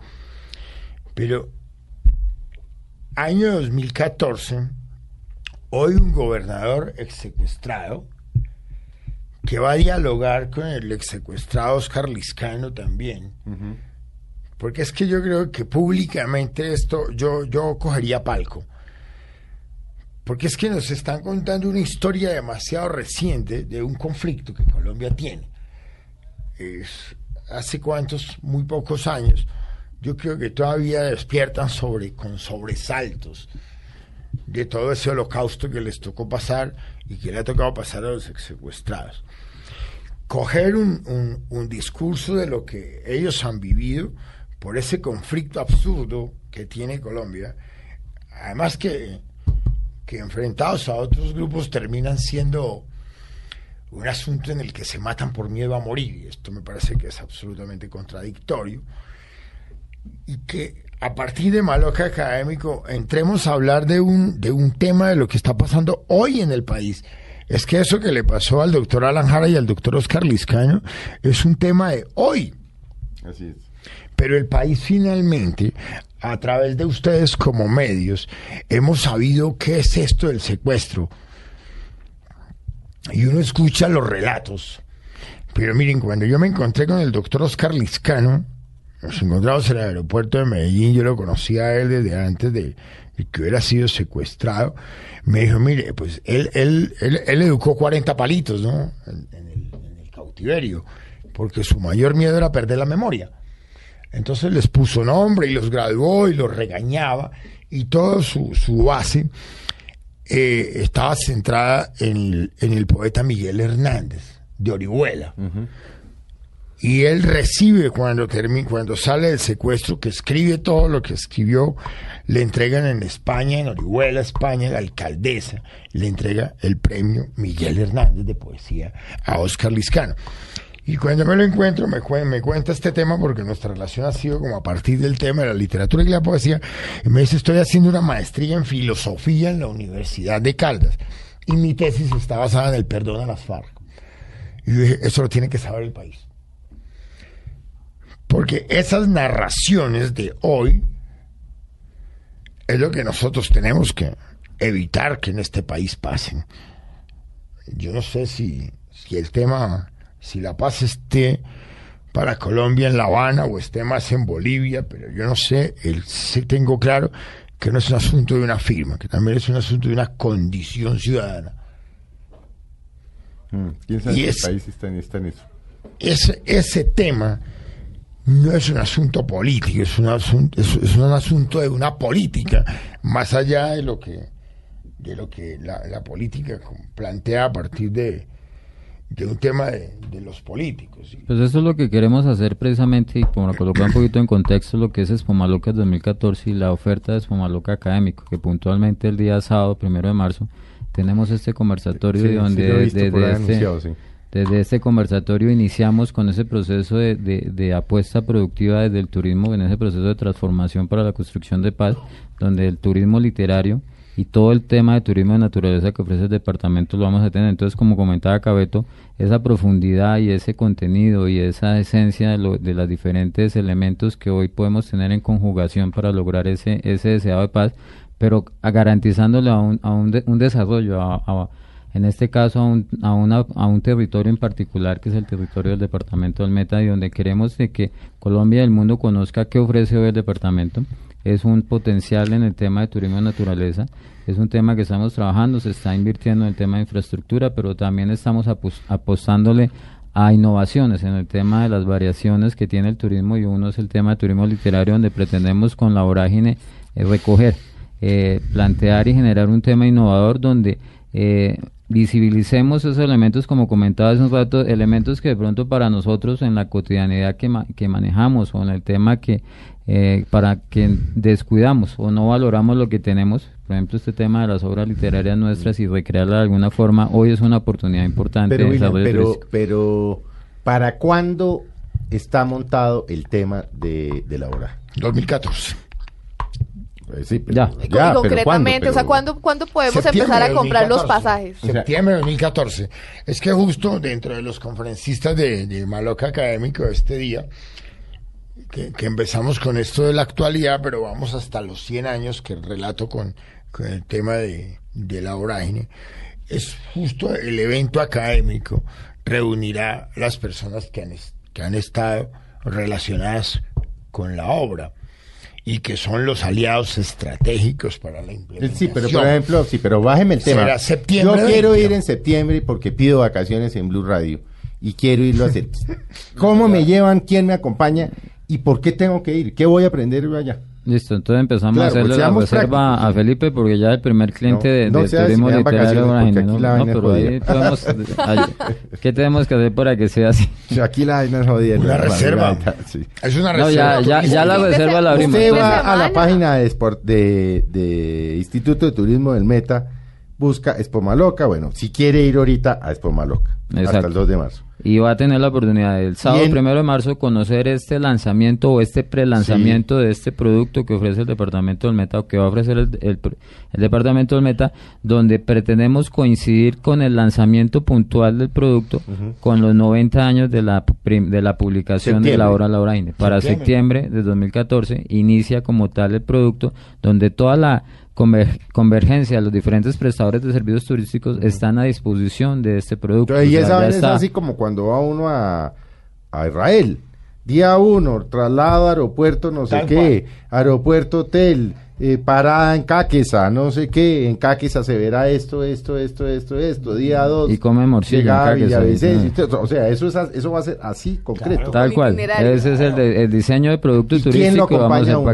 Pero año 2014, hoy un gobernador exsecuestrado que va a dialogar con el exsecuestrado Oscar Liscano también. Porque es que yo creo que públicamente esto yo, yo cogería palco. Porque es que nos están contando una historia demasiado reciente de un conflicto que Colombia tiene. Es hace cuántos, muy pocos años, yo creo que todavía despiertan sobre, con sobresaltos de todo ese holocausto que les tocó pasar y que le ha tocado pasar a los secuestrados. Coger un discurso de lo que ellos han vivido por ese conflicto absurdo que tiene Colombia, además que, que enfrentados a otros grupos terminan siendo un asunto en el que se matan por miedo a morir, y esto me parece que es absolutamente contradictorio, y que a partir de Maloca Académico entremos a hablar de un, de un tema de lo que está pasando hoy en el país. Es que eso que le pasó al doctor Alan Jara y al doctor Oscar Liscaño es un tema de hoy. Así es. Pero el país finalmente, a través de ustedes como medios, hemos sabido qué es esto del secuestro. Y uno escucha los relatos. Pero miren, cuando yo me encontré con el doctor Oscar Liscano, nos encontramos en el aeropuerto de Medellín, yo lo conocía a él desde antes de, que hubiera sido secuestrado. Me dijo, mire, pues él, él, él, él educó 40 palitos, ¿no? En, el, cautiverio, porque su mayor miedo era perder la memoria. Entonces les puso nombre y los graduó y los regañaba y toda su, su base eh, estaba centrada en el, en el poeta Miguel Hernández de Orihuela. Y él recibe cuando, termina, cuando sale del secuestro, que escribe todo lo que escribió, le entregan en España, en Orihuela, España, la alcaldesa, le entrega el premio Miguel Hernández de poesía a Oscar Liscano. Y cuando me lo encuentro, me, me cuenta este tema, porque nuestra relación ha sido como a partir del tema de la literatura y la poesía, y me dice, estoy haciendo una maestría en filosofía en la Universidad de Caldas, y mi tesis está basada en el perdón a las FARC. Y yo dije, eso lo tiene que saber el país. Porque esas narraciones de hoy es lo que nosotros tenemos que evitar que en este país pasen. Yo no sé si, si el tema, si la paz esté para Colombia en La Habana o esté más en Bolivia, pero yo no sé, el, sí tengo claro que no es un asunto de una firma, que también es un asunto de una condición ciudadana. Mm, ¿Quién sabe Y si es- país está en, está en eso? ese, ese tema no es un asunto político, es un asunto, es, es un asunto de una política, más allá de lo que, de lo que la, la política plantea a partir de, de un tema de, de los políticos. Pues eso es lo que queremos hacer precisamente y para colocar un poquito en contexto lo que es Espomaloca 2014 y la oferta de Espomaloca Académico, que puntualmente el día sábado, primero de marzo, tenemos este conversatorio Sí, sí donde lo he visto desde, ahí este, anunciado, sí. Desde este conversatorio iniciamos con ese proceso de, apuesta productiva desde el turismo, en ese proceso de transformación para la construcción de paz, donde el turismo literario y todo el tema de turismo de naturaleza que ofrece el departamento lo vamos a tener. Entonces, como comentaba Cabeto, esa profundidad y ese contenido y esa esencia de, lo- de los diferentes elementos que hoy podemos tener en conjugación para lograr ese, ese deseado de paz, pero a- garantizándole a un, a un, de- un desarrollo, a- en este caso a un, a, una, a un territorio en particular que es el territorio del departamento del Meta y donde queremos de que Colombia y el mundo conozca qué ofrece hoy el departamento, es un potencial en el tema de turismo de naturaleza. Es un tema que estamos trabajando, se está invirtiendo en el tema de infraestructura, pero también estamos apos- apostándole a innovaciones en el tema de las variaciones que tiene el turismo y uno es el tema de turismo literario donde pretendemos con la vorágine eh, recoger, eh, plantear y generar un tema innovador donde eh, visibilicemos esos elementos como comentaba hace un rato, elementos que de pronto para nosotros en la cotidianidad que, ma- que manejamos o en el tema que eh, para que descuidamos o no valoramos lo que tenemos, por ejemplo este tema de las obras literarias nuestras y recrearlas de alguna forma, hoy es una oportunidad importante Pero, William, pero, ¿para cuándo está montado el tema de, de la hora? 2014. Sí, pero, Ya. Y pero concretamente, ¿cuándo? o sea, ¿cuándo, ¿cuándo podemos empezar a comprar los 2014. pasajes? Septiembre de 2014. Es que justo dentro de los conferencistas de, de Maloca Académico de este día, que, que empezamos con esto de la actualidad, pero vamos hasta los 100 años que relato con, con el tema de, de la vorágine, es justo el evento académico reunirá las personas que han, que han estado relacionadas con la obra y que son los aliados estratégicos para la implementación. Sí, pero por ejemplo, sí, pero bájeme el tema. Yo quiero 20. ir en septiembre porque pido vacaciones en Blue Radio y quiero irlo a hacer. ¿Cómo me llevan? ¿Quién me acompaña? ¿Y por qué tengo que ir? ¿Qué voy a aprender allá? Listo, entonces empezamos Claro, a hacerle pues la reserva prácticos. a Felipe porque ya el primer cliente No, de, no de sea turismo si literario aquí ¿no? la pero ahí podemos, ¿qué tenemos que hacer para que sea así? Aquí la vaina es jodida. Una la reserva. sí. Es una No, reserva. ya, ya, ya la reserva se- la abrimos. Usted va a la página de, de, de Instituto de Turismo del Meta, busca Espomaloca. Bueno, si quiere ir ahorita a Espomaloca, hasta Exacto. el 2 de marzo. Y va a tener la oportunidad el sábado en- primero de marzo conocer este lanzamiento o este prelanzamiento de este producto que ofrece el departamento del Meta o que va a ofrecer el, el- el departamento del Meta, donde pretendemos coincidir con el lanzamiento puntual del producto con los 90 años de la prim- de la publicación de la Septiembre. obra Lauraine. Para Septiembre. septiembre de 2014 inicia como tal el producto donde toda la conver- convergencia los diferentes prestadores de servicios turísticos están a disposición de este producto. Entonces, y O sea, esa ya vaina es así como cuando va uno a, a Israel. Día uno, traslado, aeropuerto, no sé Tal qué, aeropuerto, hotel, eh, parada en Caquesa, no sé qué, en Caquesa se verá esto, esto, esto, esto, esto, día dos. Y come en todo, o sea, eso, es, eso va a ser así, concreto. Tal cual. Ese es el, de- el diseño de producto ¿Y quién lo turístico y vamos a acompaña hacer a uno?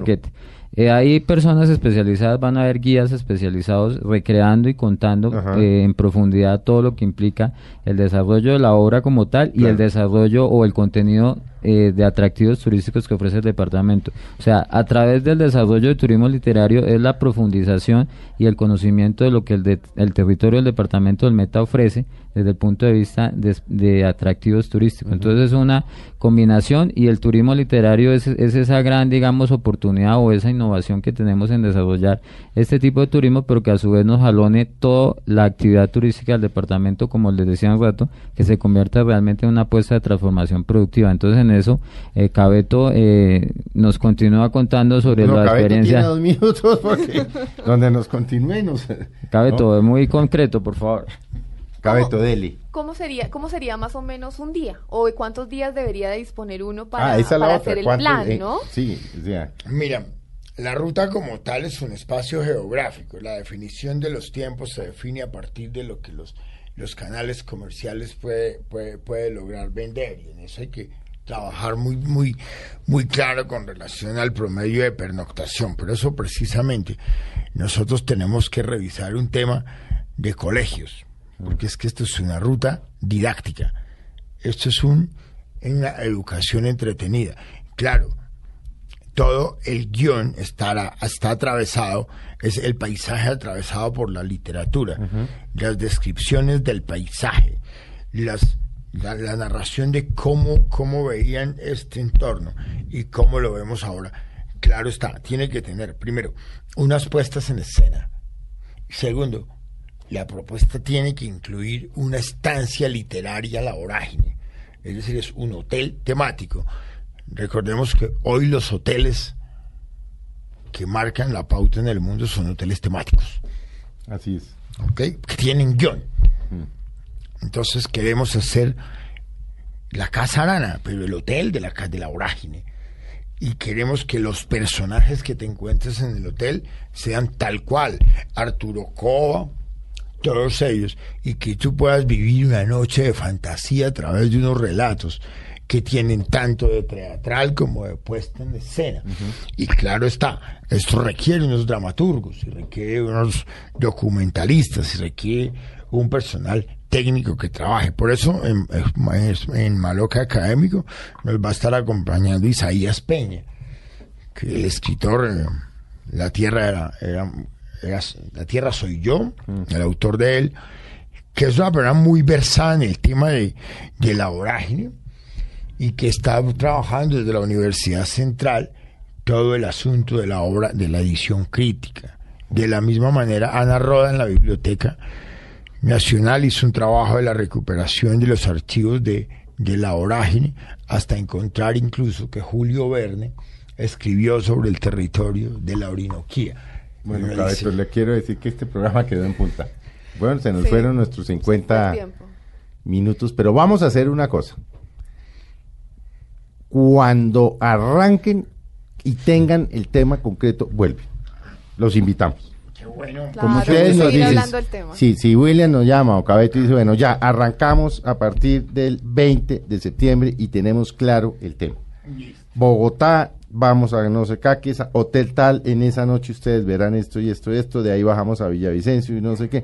Eh, hay personas especializadas, van a haber guías especializados recreando y contando eh, en profundidad todo lo que implica el desarrollo de la obra como tal y el desarrollo o el contenido eh, de atractivos turísticos que ofrece el departamento. O sea, a través del desarrollo de turismo literario es la profundización y el conocimiento de lo que el, de- el territorio del departamento del Meta ofrece desde el punto de vista de, de atractivos turísticos. Entonces es una combinación y el turismo literario es, es esa gran, digamos, oportunidad o esa innovación que tenemos en desarrollar este tipo de turismo, pero que a su vez nos jalone toda la actividad turística del departamento, como les decía un rato, que se convierta realmente en una apuesta de transformación productiva. Entonces en eso, eh, Cabeto eh, nos continúa contando sobre la Cabeto tiene experiencia. dos minutos porque donde nos continúenos. Cabeto, muy concreto, por favor. Cabeto, dele. ¿Cómo sería, ¿Cómo sería más o menos un día? ¿O de cuántos días debería de disponer uno para, ah, esa es la para hacer el plan, Eh, no? Sí, o sea, Mira, la ruta como tal es un espacio geográfico. La definición de los tiempos se define a partir de lo que los, los canales comerciales puede, puede, puede lograr vender. Y en eso hay que trabajar muy, muy, muy claro con relación al promedio de pernoctación. Pero eso precisamente nosotros tenemos que revisar un tema de colegios. Porque es que esto es una ruta didáctica. Esto es un, una educación entretenida. Claro, todo el guion estará, está atravesado, es el paisaje atravesado por la literatura, las descripciones del paisaje, las, la, la narración de cómo, cómo veían este entorno y cómo lo vemos ahora. Claro está, tiene que tener, primero, unas puestas en escena. Segundo, la propuesta tiene que incluir una estancia literaria a la vorágine, es decir, es un hotel temático. Recordemos que hoy los hoteles que marcan la pauta en el mundo son hoteles temáticos, así es. ¿ok? Que tienen guion. Entonces queremos hacer la Casa Arana, pero el hotel de la, ca- de la vorágine. y queremos que los personajes que te encuentres en el hotel sean tal cual. Arturo Cova, todos ellos, y que tú puedas vivir una noche de fantasía a través de unos relatos que tienen tanto de teatral como de puesta en escena. Y claro está, esto requiere unos dramaturgos, y requiere unos documentalistas, y requiere un personal técnico que trabaje. Por eso en, en- Maloca Académico nos va a estar acompañando Isaías Peña, que el escritor eh, La Tierra era, era- era- La Tierra soy yo, el autor de él, que es una persona muy versada en el tema de, de la vorágine y que está trabajando desde la Universidad Central todo el asunto de la obra de la edición crítica. De la misma manera, Ana Roda en la Biblioteca Nacional hizo un trabajo de la recuperación de los archivos de, de la vorágine hasta encontrar incluso que Julio Verne escribió sobre el territorio de la Orinoquía. Bueno, Cabeto, dice, le quiero decir que este programa quedó en punta. Bueno, se nos Sí. fueron nuestros 50 El tiempo. minutos, pero vamos a hacer una cosa. Cuando arranquen y tengan el tema concreto, vuelven. Los invitamos. Qué bueno. Claro, Como ustedes nos dicen, si, si William nos llama o Cabeto dice, bueno, ya arrancamos a partir del 20 de septiembre y tenemos claro el tema. Bogotá, vamos a no sé qué, que es hotel tal, en esa noche ustedes verán esto y esto y esto, de ahí bajamos a Villavicencio y no sé qué.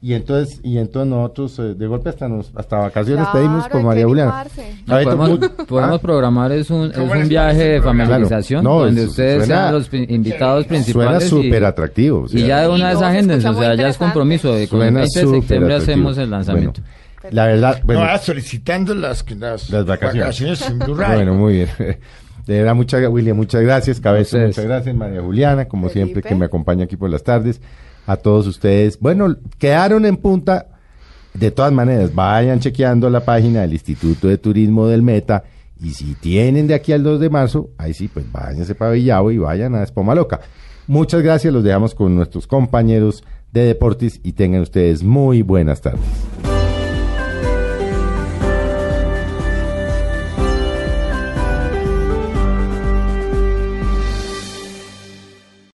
Y entonces, y entonces nosotros eh, de golpe hasta nos, hasta vacaciones Claro, pedimos que María Juliana. No, podemos, podemos ¿Ah? programar es un, es ¿Cómo un viaje de familiarización Claro. No, donde eso ustedes suena- sean los invitados Suena principales y- súper atractivo. o sea, y ya de una se agéndense, escucha o sea, ya es compromiso de con el suena 20 de súper septiembre atractivo. hacemos el lanzamiento. Bueno, la verdad, bueno, no, ah, solicitando las, las, Las vacaciones. en Radio. Bueno, muy bien. De verdad, muchas, William, muchas gracias. Cabeza, muchas gracias. María Juliana, como Felipe. siempre, que me acompaña aquí por las tardes. A todos ustedes. Bueno, quedaron en punta. De todas maneras, vayan chequeando la página del Instituto de Turismo del Meta. Y si tienen de aquí al 2 de marzo, ahí sí, pues váyanse para Villavo y vayan a Espoma Loca. Muchas gracias. Los dejamos con nuestros compañeros de deportes y tengan ustedes muy buenas tardes.